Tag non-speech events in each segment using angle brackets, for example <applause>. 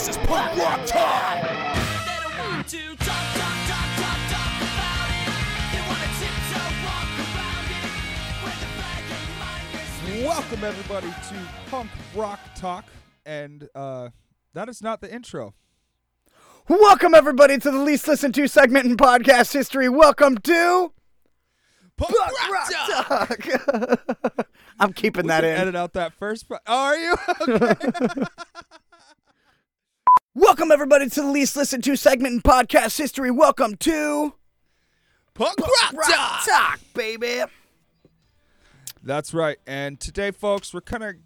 This is punk rock time. They don't want to talk, talk, talk, talk, talk about it. They want to tiptoe walk around it. Where the flag and mind Welcome everybody to Punk Rock Talk, and uh, that is not the intro. Welcome everybody to the least listened to segment in podcast history. Welcome to Punk Rock Talk. Talk. <laughs> I'm keeping that in. Edit out that first. Part. Oh, are you? <laughs> Okay. <laughs> Welcome everybody to the least listened to segment in podcast history. Welcome to Punk Rock Talk. Talk, baby. That's right. And today, folks, we're kind of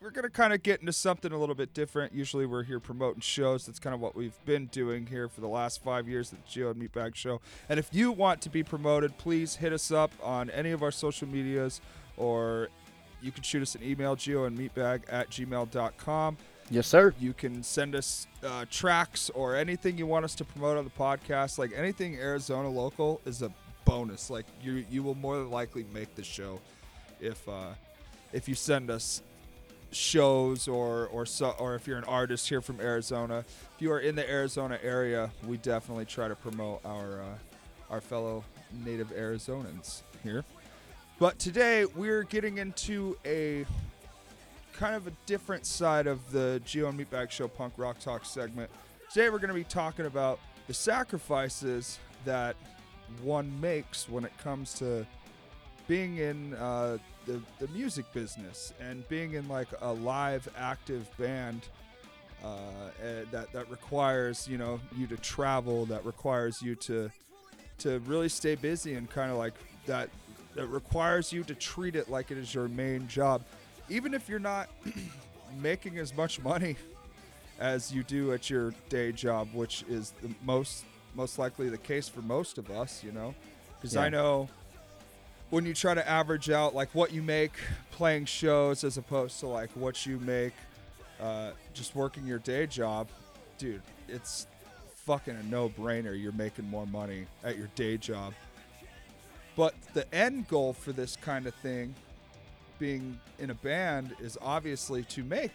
we're gonna kind of get into something a little bit different. Usually, we're here promoting shows. That's kind of what we've been doing here for the last five years at the Gio and Meatbag Show. And if you want to be promoted, please hit us up on any of our social medias, or you can shoot us an email, gio and meatbag at gmail.com. Yes, sir. You can send us uh, tracks or anything you want us to promote on the podcast. Like anything Arizona local is a bonus. Like you, you will more than likely make the show if uh, if you send us shows or or so, or if you're an artist here from Arizona. If you are in the Arizona area, we definitely try to promote our uh, our fellow native Arizonans here. But today we're getting into a kind of a different side of the Gio and Meatbag Show Punk Rock Talk segment. Today we're going to be talking about the sacrifices that one makes when it comes to being in uh, the, the music business and being in like a live active band uh, eh, that that requires you know you to travel that requires you to to really stay busy and kind of like that that requires you to treat it like it is your main job even if you're not <clears throat> making as much money as you do at your day job which is the most most likely the case for most of us you know? Because i know when you try to average out like what you make playing shows as opposed to like what you make uh, just working your day job dude it's fucking a no-brainer you're making more money at your day job. But the end goal for this kind of thing being in a band is obviously to make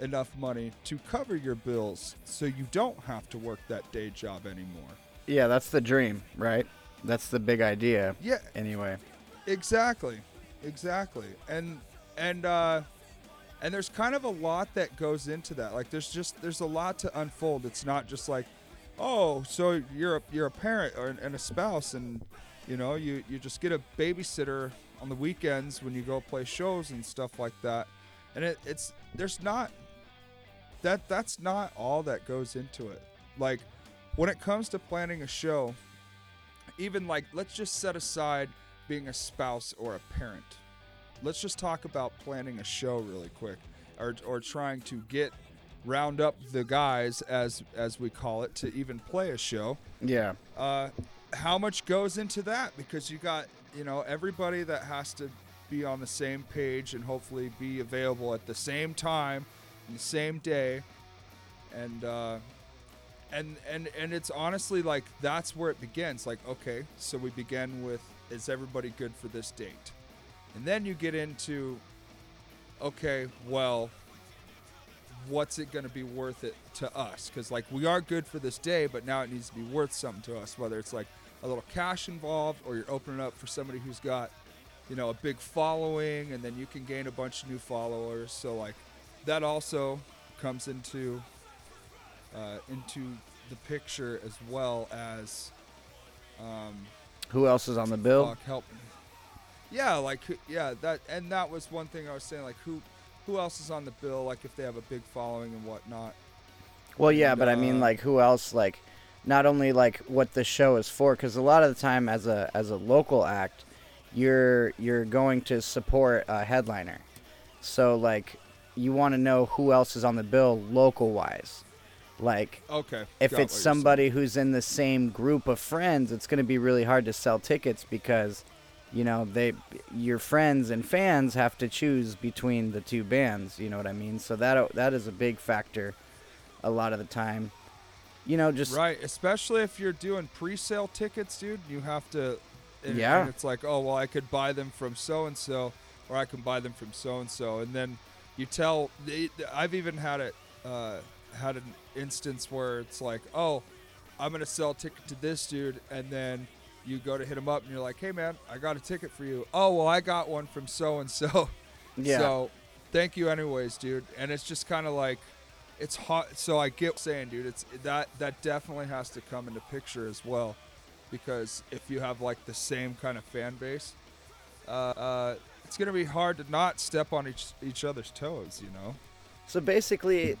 enough money to cover your bills so you don't have to work that day job anymore Yeah, that's the dream, right? That's the big idea. yeah Anyway. Exactly, exactly, and and uh, and there's kind of a lot that goes into that. Like there's just there's a lot to unfold. It's not just like, oh, so you're a you're a parent or and a spouse, and you know you you just get a babysitter on the weekends when you go play shows and stuff like that, and it, it's there's not that that's not all that goes into it. Like when it comes to planning a show, even like let's just set aside being a spouse or a parent. Let's just talk about planning a show really quick, or or trying to get round up the guys as as we call it to even play a show. Yeah. Uh, how much goes into that? Because you got you know everybody that has to be on the same page and hopefully be available at the same time, the same day, and uh, and and and it's honestly like that's where it begins. Like okay, so we begin with is everybody good for this date, and then you get into okay, well what's it going to be worth it to us? Because like we are good for this day but now it needs to be worth something to us whether it's like a little cash involved or you're opening up for somebody who's got you know a big following and then you can gain a bunch of new followers so like that also comes into uh, into the picture as well as um, Who else is on the bill? fuck help yeah like yeah that and that was one thing i was saying like who who else is on the bill like if they have a big following and whatnot Well, yeah, And, but I mean, uh, like, who else? Like, not only like what the show is for, because a lot of the time, as a as a local act, you're you're going to support a headliner. So like, you want to know who else is on the bill local wise. Like, okay if got it's somebody who's in the same group of friends, it's going to be really hard to sell tickets because, you know, they your friends and fans have to choose between the two bands. You know what I mean? So that that is a big factor, a lot of the time. You know, just right especially if you're doing pre-sale tickets dude you have to and, Yeah. and it's like oh well i could buy them from so and so or i can buy them from so and so and then you tell i've even had it uh, had an instance where it's like, oh, I'm gonna sell a ticket to this dude, and then you go to hit him up, and you're like, hey man, I got a ticket for you. Oh well, I got one from so and so. Yeah. So thank you anyways, dude. And it's just kind of like it's hot. So I get saying, dude. It's that that definitely has to come into picture as well, because if you have like the same kind of fan base, uh, uh, it's gonna be hard to not step on each each other's toes. You know. So basically,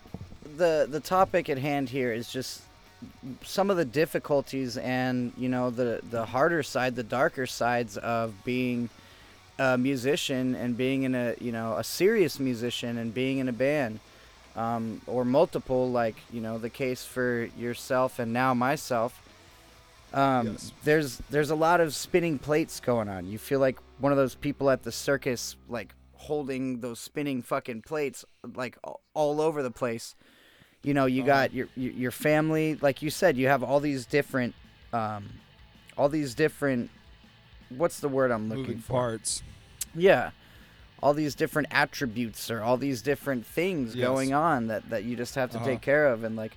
the the topic at hand here is just some of the difficulties and you know the the harder side, the darker sides of being a musician and being in a you know a serious musician and being in a band um, or multiple, like you know the case for yourself and now myself. Um, Yes. There's there's a lot of spinning plates going on. You feel like one of those people at the circus, like holding those spinning fucking plates, like all, over the place. You know, you Uh-huh. got your your your family, like you said, you have all these different, um, all these different. What's the word I'm looking Moving for? parts. Yeah. All these different attributes or all these different things Yes. going on that, that you just have to Uh-huh. take care of. And, like,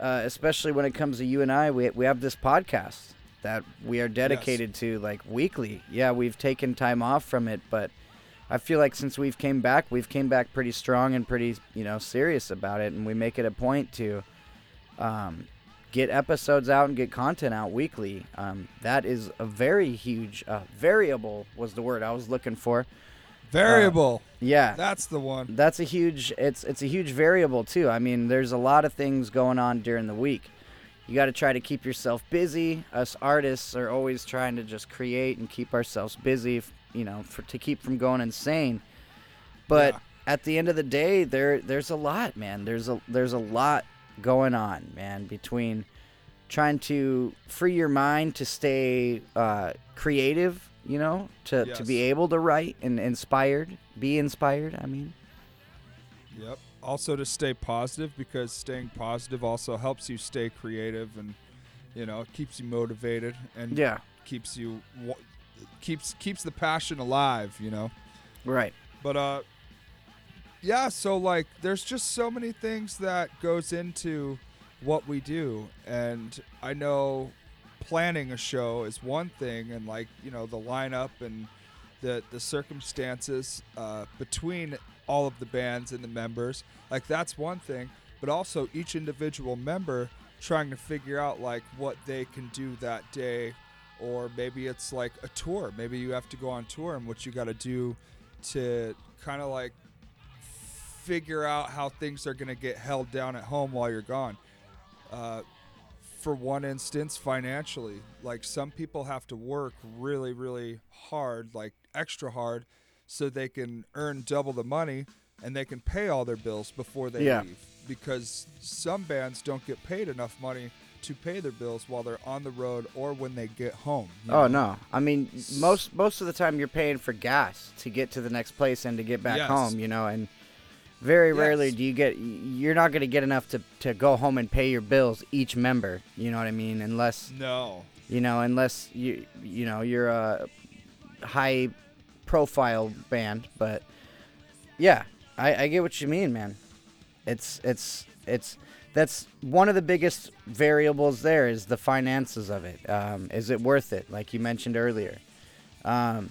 uh, especially when it comes to you and I, we, we have this podcast that we are dedicated to, like, weekly. Yeah, we've taken time off from it, but I feel like since we've came back, we've came back pretty strong and pretty, you know, serious about it. And we make it a point to um, get episodes out and get content out weekly. Um, that is a very huge uh, variable was the word I was looking for. Variable. Yeah, That's the one. that's a huge. It's it's a huge variable too. I mean, there's a lot of things going on during the week. You got to try to keep yourself busy. Us artists are always trying to just create and keep ourselves busy. You know, for to keep from going insane. But Yeah. at the end of the day, there there's a lot, man. There's a there's a lot going on, man. Between trying to free your mind to stay uh, creative, you know, to, to be able to write and inspired, be inspired. I mean, Yep. Also to stay positive because staying positive also helps you stay creative and you know it keeps you motivated and yeah, keeps you keeps keeps the passion alive. You know. right. But uh yeah, so like there's just so many things that goes into what we do and I know planning a show is one thing and like, you know, the lineup and the the circumstances uh, between all of the bands and the members, like that's one thing, but also each individual member trying to figure out like what they can do that day or maybe it's like a tour. Maybe you have to go on tour and what you got to do to kind of like figure out how things are going to get held down at home while you're gone. Uh, for one instance, financially, like some people have to work really, really hard, like extra hard, so they can earn double the money and they can pay all their bills before they Yeah. leave. Because some bands don't get paid enough money to pay their bills while they're on the road or when they get home. Oh know? no! I mean, most most of the time you're paying for gas to get to the next place and to get back Yes. home. You know, and very rarely do you get. You're not going to get enough to to go home and pay your bills each member. You know what I mean? Unless No. you know, unless you you know you're a high profile band. But yeah, I, I get what you mean, man. It's it's it's that's one of the biggest variables. There is the finances of it. Um, is it worth it? Like you mentioned earlier. Um,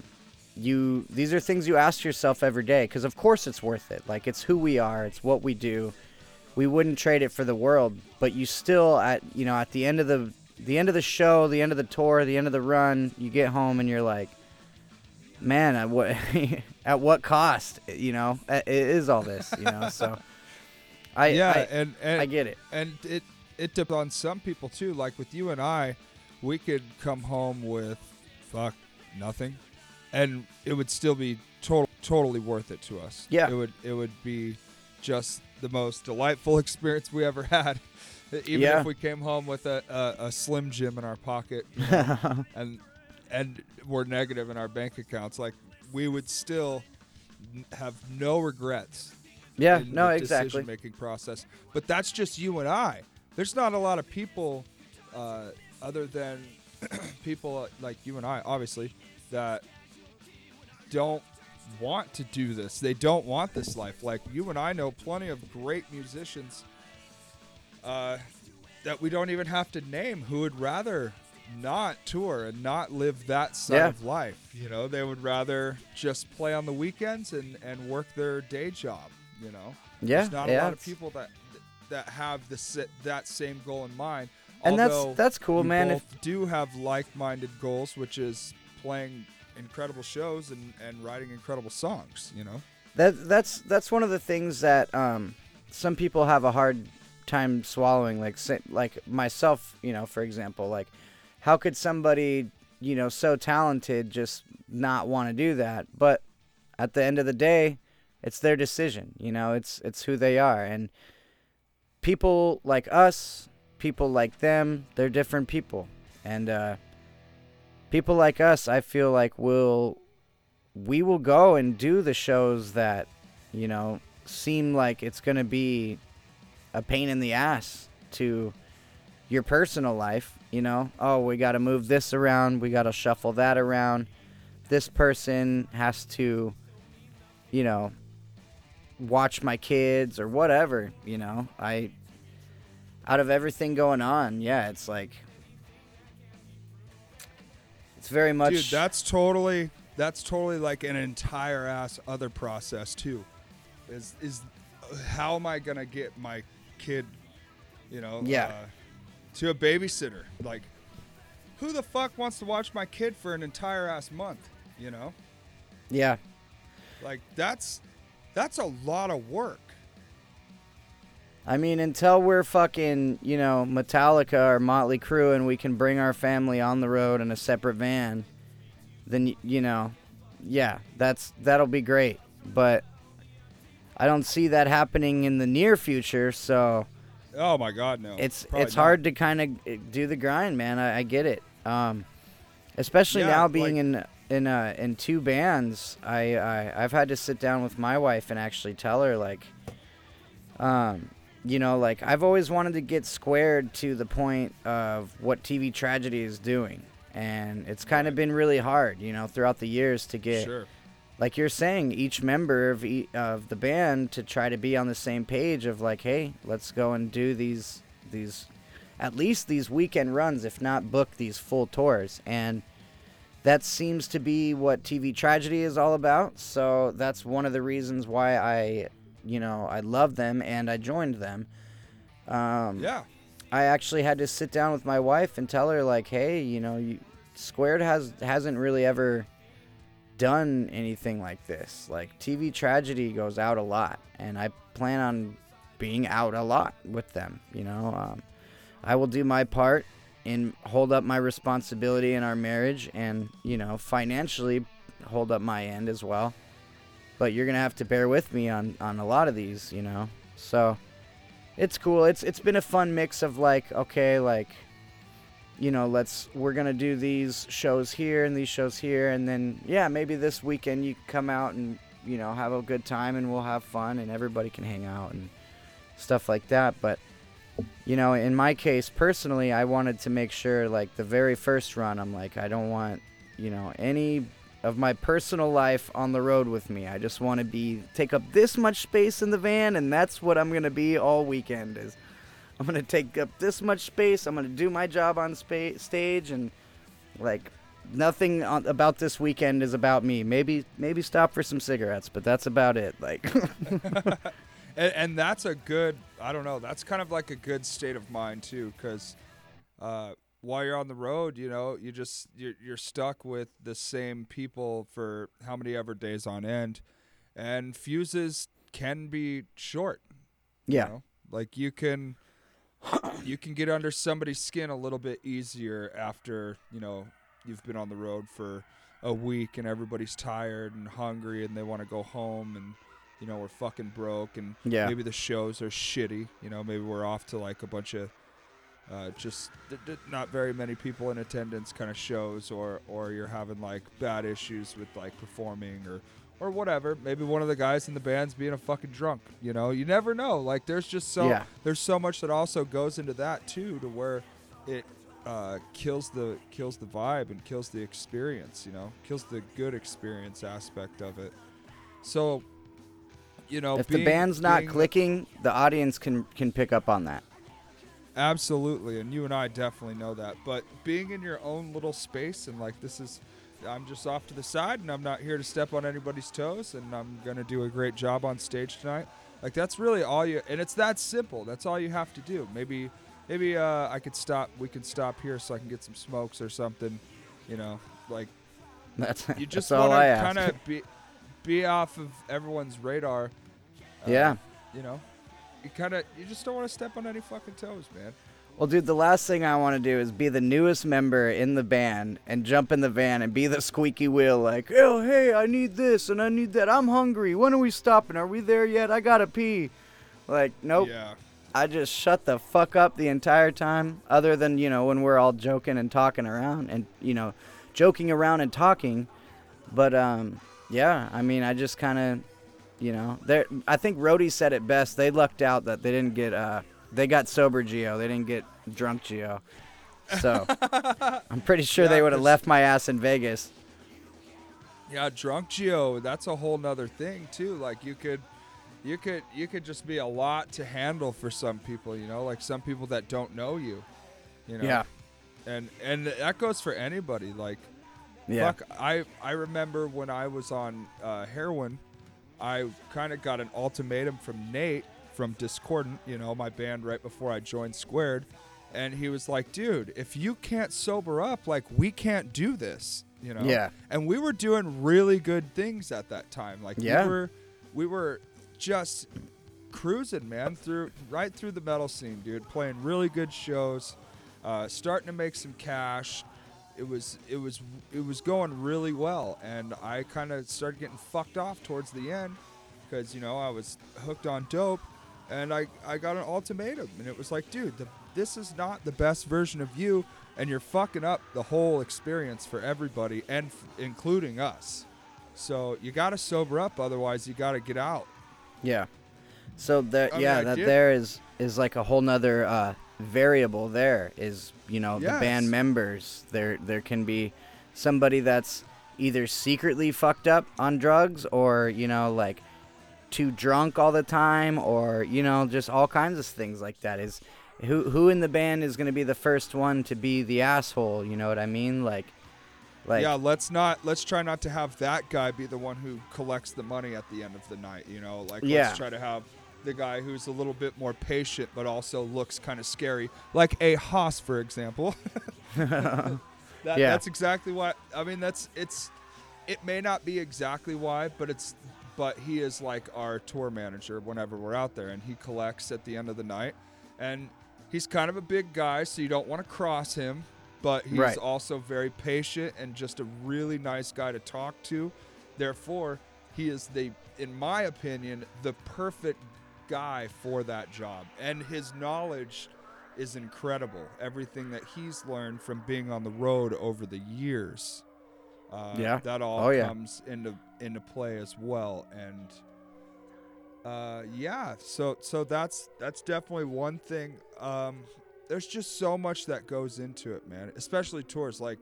you these are things you ask yourself every day because of course it's worth it. Like it's who we are. It's what we do. We wouldn't trade it for the world. But you still at you know at the end of the the end of the show, the end of the tour, the end of the run, you get home and you're like, man, at what <laughs> at what cost? You know, it is all this. You know, so <laughs> I yeah, I, and, and I get it. and it it depends on some people too. Like with you and I, we could come home with fuck nothing, and it would still be total totally worth it to us. Yeah. it would it would be just the most delightful <laughs> experience we ever had. Even Yeah. if we came home with a, a, a slim jim in our pocket, you know, <laughs> and and we're negative in our bank accounts, like we would still have no regrets Yeah, in no, the exactly. decision making process. But that's just you and I. There's not a lot of people, uh, other than <clears throat> people like you and I, obviously, that don't want to do this. They don't want this life. Like you and I know plenty of great musicians uh, that we don't even have to name who would rather not tour and not live that side Yeah. of life. You know, they would rather just play on the weekends and, and work their day job. You know, Yeah, there's not yeah, a lot of people that that have the that same goal in mind. And that's- Although that's cool, we man, if- do have like-minded goals, which is playing incredible shows and, and writing incredible songs. You know. That that's that's one of the things that um, some people have a hard time swallowing. Like like myself, you know, for example, like how could somebody you know so talented just not want to do that? But at the end of the day, it's their decision. You know, it's it's who they are, and people like us, people like them, they're different people, and uh, people like us, I feel like will we will go and do the shows that, you know, seem like it's going to be a pain in the ass to your personal life, you know? Oh, we got to move this around, we got to shuffle that around. This person has to, you know, watch my kids or whatever, you know? I out of everything going on, yeah, it's like very much Dude, that's totally that's totally like an entire ass other process too. Is is how am I gonna get my kid, you know, Yeah. uh, to a babysitter? Like, who the fuck wants to watch my kid for an entire ass month? You know, yeah. like that's that's a lot of work. I mean, until we're fucking, you know, Metallica or Motley Crue and we can bring our family on the road in a separate van, then, you know, yeah, that's that'll be great. But I don't see that happening in the near future, so Oh my god, no. it's Probably it's not. hard to kind of do the grind, man. I, I get it. Um, especially Yeah, now being like- in in uh, in two bands, I, I I've had to sit down with my wife and actually tell her like, um, you know, like I've always wanted to get squared to the point of what TV tragedy is doing, and it's kind of been really hard, you know, throughout the years to get Sure. like you're saying, each member of e- of the band to try to be on the same page of like, hey, let's go and do these these at least these weekend runs, if not book these full tours, and that seems to be what TV tragedy is all about. So that's one of the reasons why I, you know, I love them and I joined them. Um, Yeah. I actually had to sit down with my wife and tell her like, hey, you know, you, Squared has hasn't really ever done anything like this. Like TV tragedy goes out a lot, and I plan on being out a lot with them. You know, um, I will do my part and hold up my responsibility in our marriage, and you know, financially hold up my end as well. But you're gonna have to bear with me on on a lot of these, you know. So it's cool. It's it's been a fun mix of like, okay, like you know, let's we're gonna do these shows here and these shows here, and then yeah, maybe this weekend you come out and you know have a good time and we'll have fun and everybody can hang out and stuff like that. But you know, in my case personally, I wanted to make sure like the very first run, I'm like, I don't want you know any of my personal life on the road with me. I just want to be take up this much space in the van, and that's what I'm gonna be all weekend. Is I'm gonna take up this much space. I'm gonna do my job on spa- stage, and like nothing on, about this weekend is about me. Maybe maybe stop for some cigarettes, but that's about it. Like <laughs> <laughs> and, and that's a good i don't know that's kind of like a good state of mind too because uh, while you're on the road you know you just you're, you're stuck with the same people for how many ever days on end and fuses can be short you yeah, know? like you can <coughs> you can get under somebody's skin a little bit easier after you know you've been on the road for a week and everybody's tired and hungry and they want to go home and you know we're fucking broke and Yeah. maybe the shows are shitty you know maybe we're off to like a bunch of uh, just th- th- not very many people in attendance kind of shows or or you're having like bad issues with like performing or or whatever. Maybe one of the guys in the band's being a fucking drunk you know? You never know. Like there's just so Yeah. there's so much that also goes into that too to where it uh, kills the kills the vibe and kills the experience you know? Kills the good experience aspect of it. So you know if being- the band's not clicking, the audience can can pick up on that. Absolutely, and you and I definitely know that. But being in your own little space and like this is, I'm just off to the side, and I'm not here to step on anybody's toes, and I'm gonna do a great job on stage tonight. Like that's really all you, and it's that simple. That's all you have to do. Maybe, maybe uh, I could stop. We could stop here so I can get some smokes or something. You know, like That's you just all want to kind of be, be off of everyone's radar. uh, Yeah. You know, you kind of, you just don't want to step on any fucking toes, man. Well, dude, the last thing I want to do is be the newest member in the band and jump in the van and be the squeaky wheel, like, oh, hey, I need this and I need that. I'm hungry. When are we stopping? Are we there yet? I gotta pee. Like, nope. Yeah. I just shut the fuck up the entire time, other than, you know, when we're all joking and talking around and, you know, joking around and talking. But, um, yeah, I mean, I just kind of, you know, there. I think Rhodey said it best. They lucked out that they didn't get, uh, they got sober Gio. They didn't get drunk Gio. So <laughs> I'm pretty sure they would have left my ass in Vegas. Yeah, drunk Gio, that's a whole nother thing too. Like you could you could you could just be a lot to handle for some people, you know, like some people that don't know you. You know. Yeah. And and that goes for anybody. Like Yeah. fuck I I remember when I was on uh, heroin, I kind of got an ultimatum from Nate from Discordant, you know, my band right before I joined Squared. And he was like, dude, if you can't sober up, like, we can't do this, you know? Yeah. And we were doing really good things at that time. Like, Yeah. we were, we were just cruising, man, through right through the metal scene, dude. Playing really good shows, uh, starting to make some cash. It was it was it was going really well, and I kind of started getting fucked off towards the end because you know I was hooked on dope, and I I got an ultimatum, and it was like, dude, the, this is not the best version of you, and you're fucking up the whole experience for everybody, and f- including us. So you got to sober up, otherwise you got to get out. Yeah. So there, I mean, yeah, that did- there is is like a whole nother uh, variable. There is, you know, the band members. There, there can be somebody that's either secretly fucked up on drugs, or you know, like too drunk all the time, or you know, just all kinds of things like that. Is who who in the band is going to be the first one to be the asshole? You know what I mean? Like, like yeah, let's not let's try not to have that guy be the one who collects the money at the end of the night. You know, like Yeah. let's try to have the guy who's a little bit more patient but also looks kind of scary, like a Haas, for example. <laughs> that, Yeah. That's exactly why. I mean, that's it's. It may not be exactly why, but it's. But he is like our tour manager whenever we're out there, and he collects at the end of the night, and he's kind of a big guy, so you don't want to cross him. But he's Right. also very patient and just a really nice guy to talk to. Therefore, he is the, in my opinion, the perfect guy for that job. And his knowledge is incredible. Everything that he's learned from being on the road over the years. Uh, Yeah. That all Oh, yeah. comes into into play as well. And uh, yeah, so so that's that's definitely one thing. Um, there's just so much that goes into it, man. Especially tours like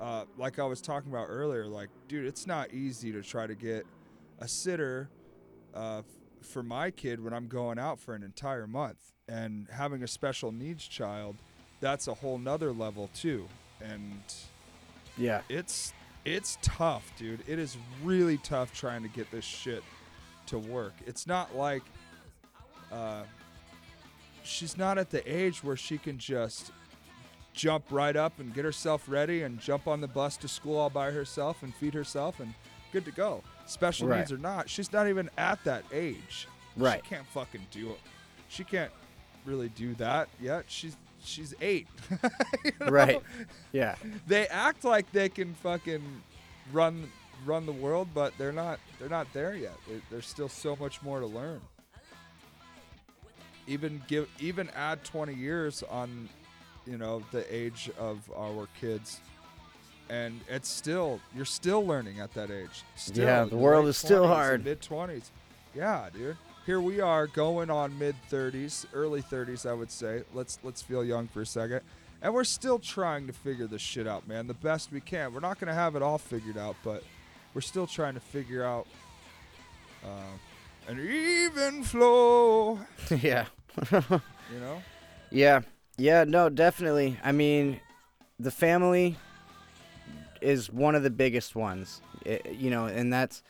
uh, like I was talking about earlier. Like, dude, it's not easy to try to get a sitter uh, for my kid when I'm going out for an entire month and having a special needs child. That's a whole nother level too, and yeah, it's it's tough, dude. It is really tough trying to get this shit to work. It's not like uh, she's not at the age where she can just jump right up and get herself ready and jump on the bus to school all by herself and feed herself and good to go. Special Right. needs or not, she's not even at that age. Right. She can't fucking do it. She can't really do that yet. She's she's eight. <laughs> You know? right, yeah, they act like they can fucking run run the world, but they're not. They're not there yet. There- There's still so much more to learn. Even give even add 20 years on, you know, the age of our kids, and it's still you're still learning at that age. Still, Yeah, the world is still hard. Mid 20s, yeah, dude. Here we are going on mid 30s, early 30s, I would say. Let's let's feel young for a second. And we're still trying to figure this shit out, man, the best we can. We're not going to have it all figured out, but we're still trying to figure out uh, an even flow, <laughs> yeah. you know? <laughs> Yeah, yeah, no, definitely. I mean, the family is one of the biggest ones, I- you know, and that's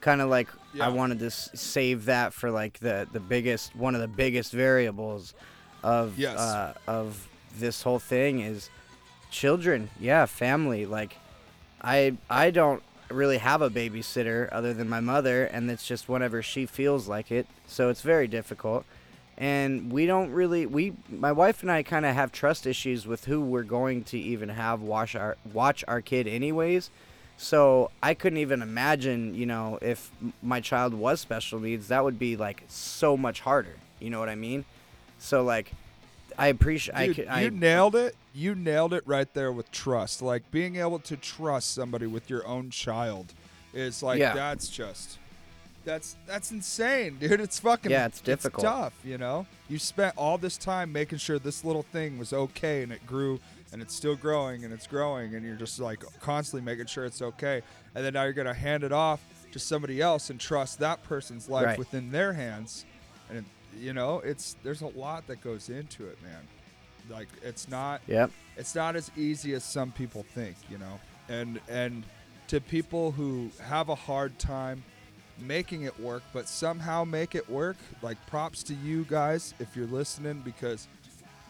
kind of like Yeah. I wanted to s- save that for like the the biggest one of the biggest variables of Yes. uh, of this whole thing is children. Yeah, family. Like, I I don't really have a babysitter other than my mother, and it's just whenever she feels like it. So it's very difficult and we don't really we my wife and I kind of have trust issues with who we're going to even have watch our watch our kid anyways. So I couldn't even imagine, you know, if my child was special needs, that would be like so much harder. You know what I mean? So like I appreciate I you I nailed it. You nailed it right there with trust. Like being able to trust somebody with your own child is like Yeah. that's just that's that's insane, <laughs> dude. It's fucking Yeah, it's difficult. tough, you know. You spent all this time making sure this little thing was okay, and it grew, and it's still growing, and it's growing, and you're just like constantly making sure it's okay. And then now you're gonna hand it off to somebody else and trust that person's life Right. within their hands, and it, you know, it's there's a lot that goes into it, man. Like it's not Yep. it's not as easy as some people think, you know. And and to people who have a hard time making it work, but somehow make it work, like props to you guys if you're listening because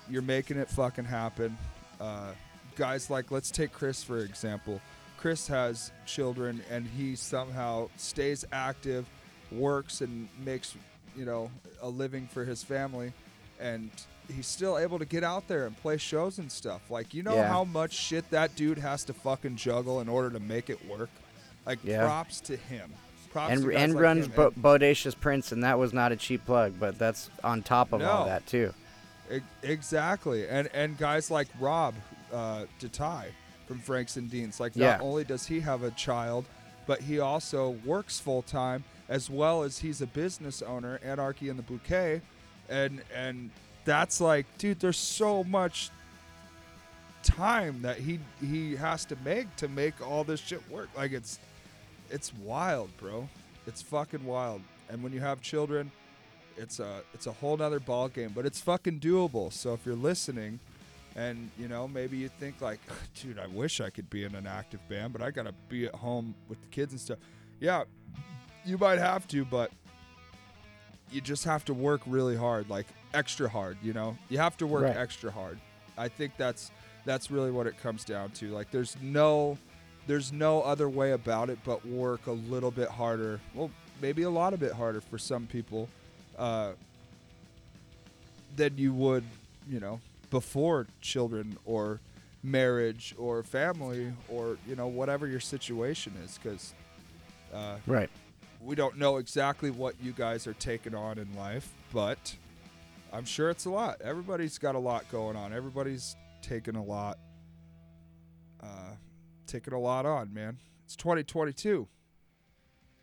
you're making it fucking happen. Uh, guys like let's take Chris for example. Chris has children and he somehow stays active, works and makes, you know, a living for his family and he's still able to get out there and play shows and stuff. Like, you know Yeah. how much shit that dude has to fucking juggle in order to make it work? Like, Yeah. props to him. Props And and like runs. Bo- Bodacious Prints, and that was not a cheap plug, but that's on top of all that too. Exactly, and and guys like Rob uh, Detai from Franks and Deans, like Yeah. not only does he have a child, but he also works full time as well as he's a business owner, Anarchy in the Bouquet, and and that's like, dude, there's so much time that he he has to make to make all this shit work. Like it's it's wild, bro. It's fucking wild. And when you have children, it's a it's a whole nother ball game, but it's fucking doable. So if you're listening, and you know maybe you think like, dude, I wish I could be in an active band, but I gotta be at home with the kids and stuff. Yeah, you might have to, but you just have to work really hard, like extra hard. You know, you have to work Right. extra hard. I think that's that's really what it comes down to. Like, there's no there's no other way about it but work a little bit harder. Well, maybe a lot of bit harder for some people uh, than you would, you know, before children or marriage or family or you know whatever your situation is because uh, Right. we don't know exactly what you guys are taking on in life, but I'm sure it's a lot. Everybody's got a lot going on. Everybody's taking a lot, uh, taking a lot on, man. It's 2022.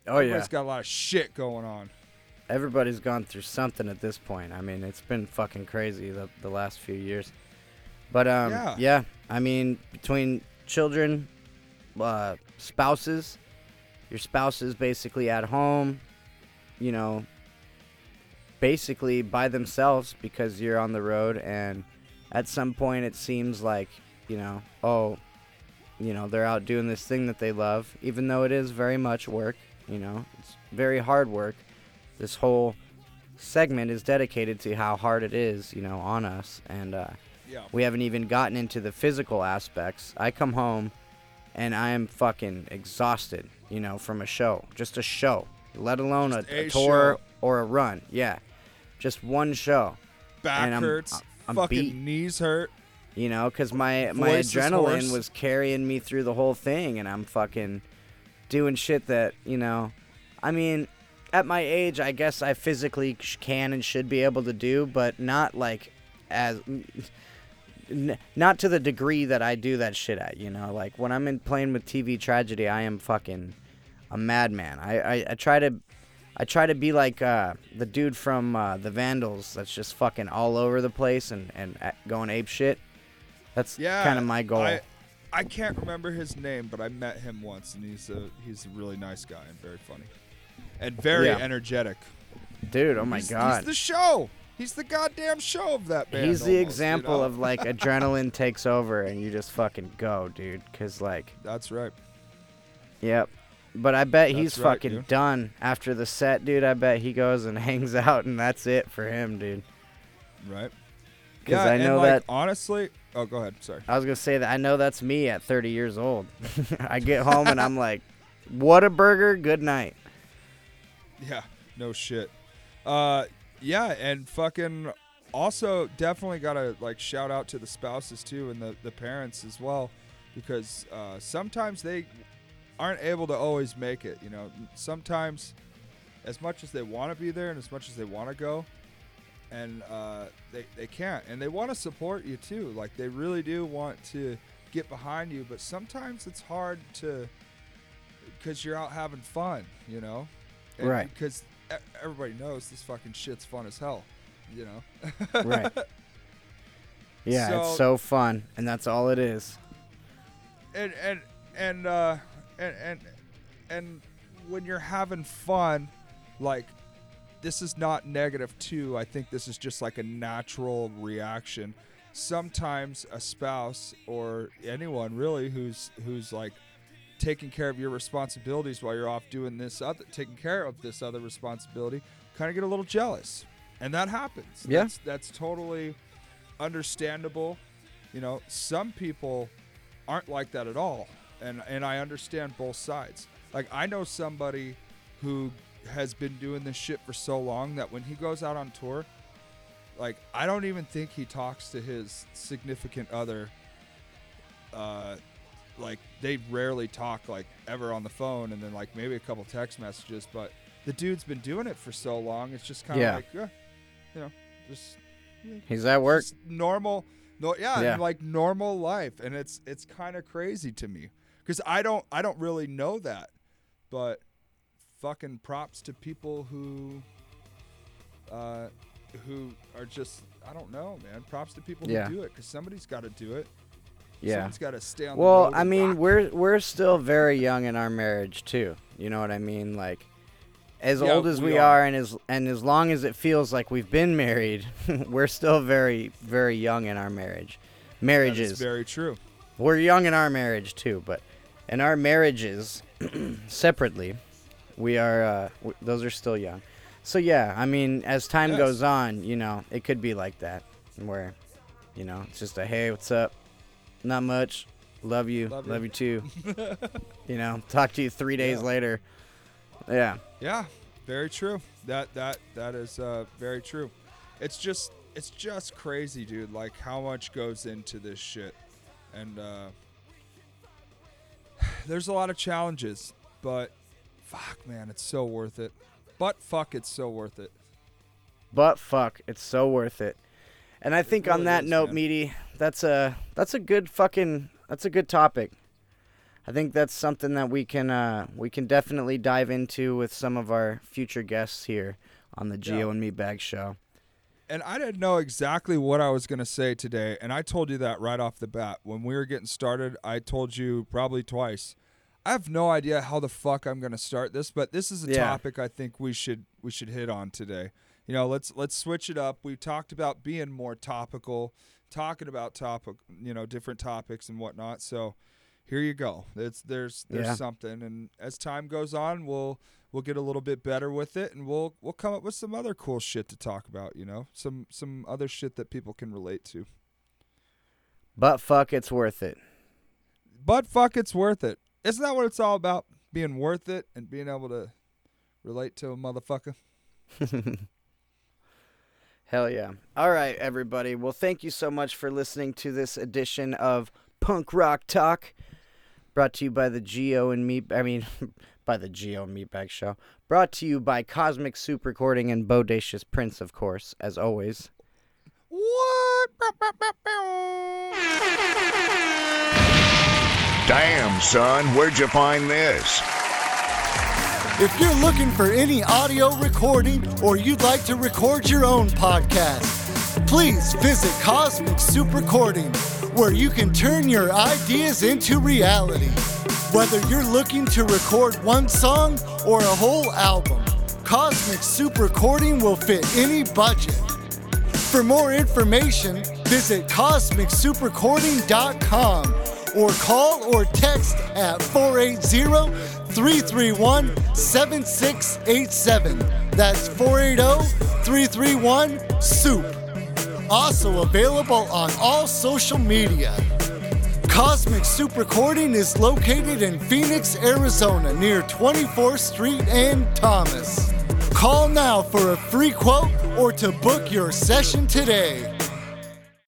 Oh yeah. Everybody's got a lot of shit going on. everybody's gone through something at this point. I mean, it's been fucking crazy the, the last few years. But um, Yeah. yeah. I mean, between children, uh, spouses, your spouse is basically at home, you know, basically by themselves because you're on the road, and at some point it seems like, you know, oh, you know, they're out doing this thing that they love, even though it is very much work. You know, it's very hard work this whole segment is dedicated to how hard it is, you know, on us. And uh, Yeah. we haven't even gotten into the physical aspects. I come home and I am fucking exhausted, you know, from a show, just a show, let alone a, a a tour show. or a run. Yeah, just one show. Back And I'm- hurts. I'm fucking beat. knees hurt. You know, because my my Voice is adrenaline hoarse. was carrying me through the whole thing, and I'm fucking doing shit that you know. I mean, at my age, I guess I physically sh- can and should be able to do, but not like as n- not to the degree that I do that shit at. You know, like when I'm in playing with TV tragedy, I am fucking a madman. I I, I try to. I try to be like uh, the dude from uh, the Vandals that's just fucking all over the place and, and uh, going ape shit. That's Yeah. kind of my goal. I, I can't remember his name, but I met him once, and he's a he's a really nice guy and very funny, and very Yeah. energetic. Dude, oh my He's- god. he's the show. he's the goddamn show of that band. He's the almost, you example know? of like adrenaline <laughs> takes over and you just fucking go, dude. Cause like, That's right. yep. But I bet he's right, fucking dude. done after the set, dude. I bet he goes and <laughs> hangs out and that's it for him, dude. Right. 'Cause yeah, I and know like, that- honestly. Oh, go ahead. Sorry. I was gonna say that I know that's me at 30 years old. <laughs> I get home and I'm like, what a burger, good night. Yeah, no shit. Uh, yeah, and fucking also definitely gotta like shout out to the spouses too and the the parents as well, because uh, sometimes they aren't able to always make it. You know, sometimes as much as they want to be there and as much as they want to go, and uh, they they can't, and they want to support you too. Like they really do want to get behind you, but sometimes it's hard to because you're out having fun. You know. And Right. Because everybody knows this fucking shit's fun as hell. You know. <laughs> Right. Yeah, it's So- so fun, and that's all it is. and and and uh and and and when you're having fun like this is not negative too. I think this is just like a natural reaction. Sometimes a spouse or anyone really who's who's like taking care of your responsibilities while you're off doing this other taking care of this other responsibility kind of get a little jealous. And that happens. Yeah. that's, that's totally understandable. You know some people aren't like that at all. And and I understand both sides. Like I know somebody who has been doing this shit for so long that when he goes out on tour like I don't even think he talks to his significant other uh like they rarely talk like ever on the phone and then like maybe a couple text messages but the dude's been doing it for so long it's just kind of Yeah. like yeah you know just He's at work. normal no yeah, Yeah. like normal life and it's it's kind of crazy to me because i don't i don't really know that but fucking props to people who uh who are just i don't know man props to people Yeah. who do it because somebody's got to do it Yeah. someone's got to stay on the Well, I mean, rock. we're we're still very young in our marriage too. You know what I mean? Like as Yeah, old as we we, are. are. and as and as long as it feels like we've been married, <laughs> we're still very very young in our marriage. Marriages. very true we're young in our marriage too, but in our marriages <clears throat> separately, we are uh, w- those are still young. So yeah, I mean, as time Yes. goes on, you know, it could be like that, where, you know, it's just a hey, what's up? Not much. Love you. Love Love, you." too. <laughs> you know, talk to you three days Yeah. later. Yeah. Yeah, very true. That that that is uh, very true. It's just it's just crazy, dude. Like how much goes into this shit, and uh, <sighs> there's a lot of challenges, but fuck, man, it's so worth it. But fuck, it's so worth it. But fuck, it's so worth it. And I think on really that is, note, man. meaty, that's a that's a good fucking that's a good topic. I think that's something that we can uh, we can definitely dive into with some of our future guests here on the Gio Yeah. and Me Bag Show. And I didn't know exactly what I was going to say today. And I told you that right off the bat. When we were getting started, I told you probably twice. I have no idea how the fuck I'm going to start this, but this is a Yeah. topic I think we should we should hit on today. You know, let's let's switch it up. We talked about being more topical, talking about topic, you know, different topics and whatnot. So here you go. It's there's there's Yeah. something, and as time goes on, we'll we'll get a little bit better with it, and we'll we'll come up with some other cool shit to talk about. You know, some some other shit that people can relate to. But fuck, it's worth it. But fuck, it's worth it. Isn't that what it's all about? Being worth it and being able to relate to a motherfucker. <laughs> Hell yeah. All right, everybody. Well, thank you so much for listening to this edition of Punk Rock Talk, brought to you by the Gio and Me. I mean, <laughs> by the Gio and Meatbag Show. Brought to you by Cosmic Soup Recording and Bodacious Prints, of course, as always. What? Damn, son, where'd you find this? If you're looking for any audio recording or you'd like to record your own podcast, please visit Cosmic Soup Recording, where you can turn your ideas into reality. Whether you're looking to record one song or a whole album, Cosmic Soup Recording will fit any budget. For more information, visit CosmicSoupRecording.com or call or text at 480 331 7687. That's 480 331 SOUP. Also available on all social media. Cosmic Soup Recording is located in Phoenix, Arizona, near 24th Street and Thomas. Call now for a free quote or to book your session today.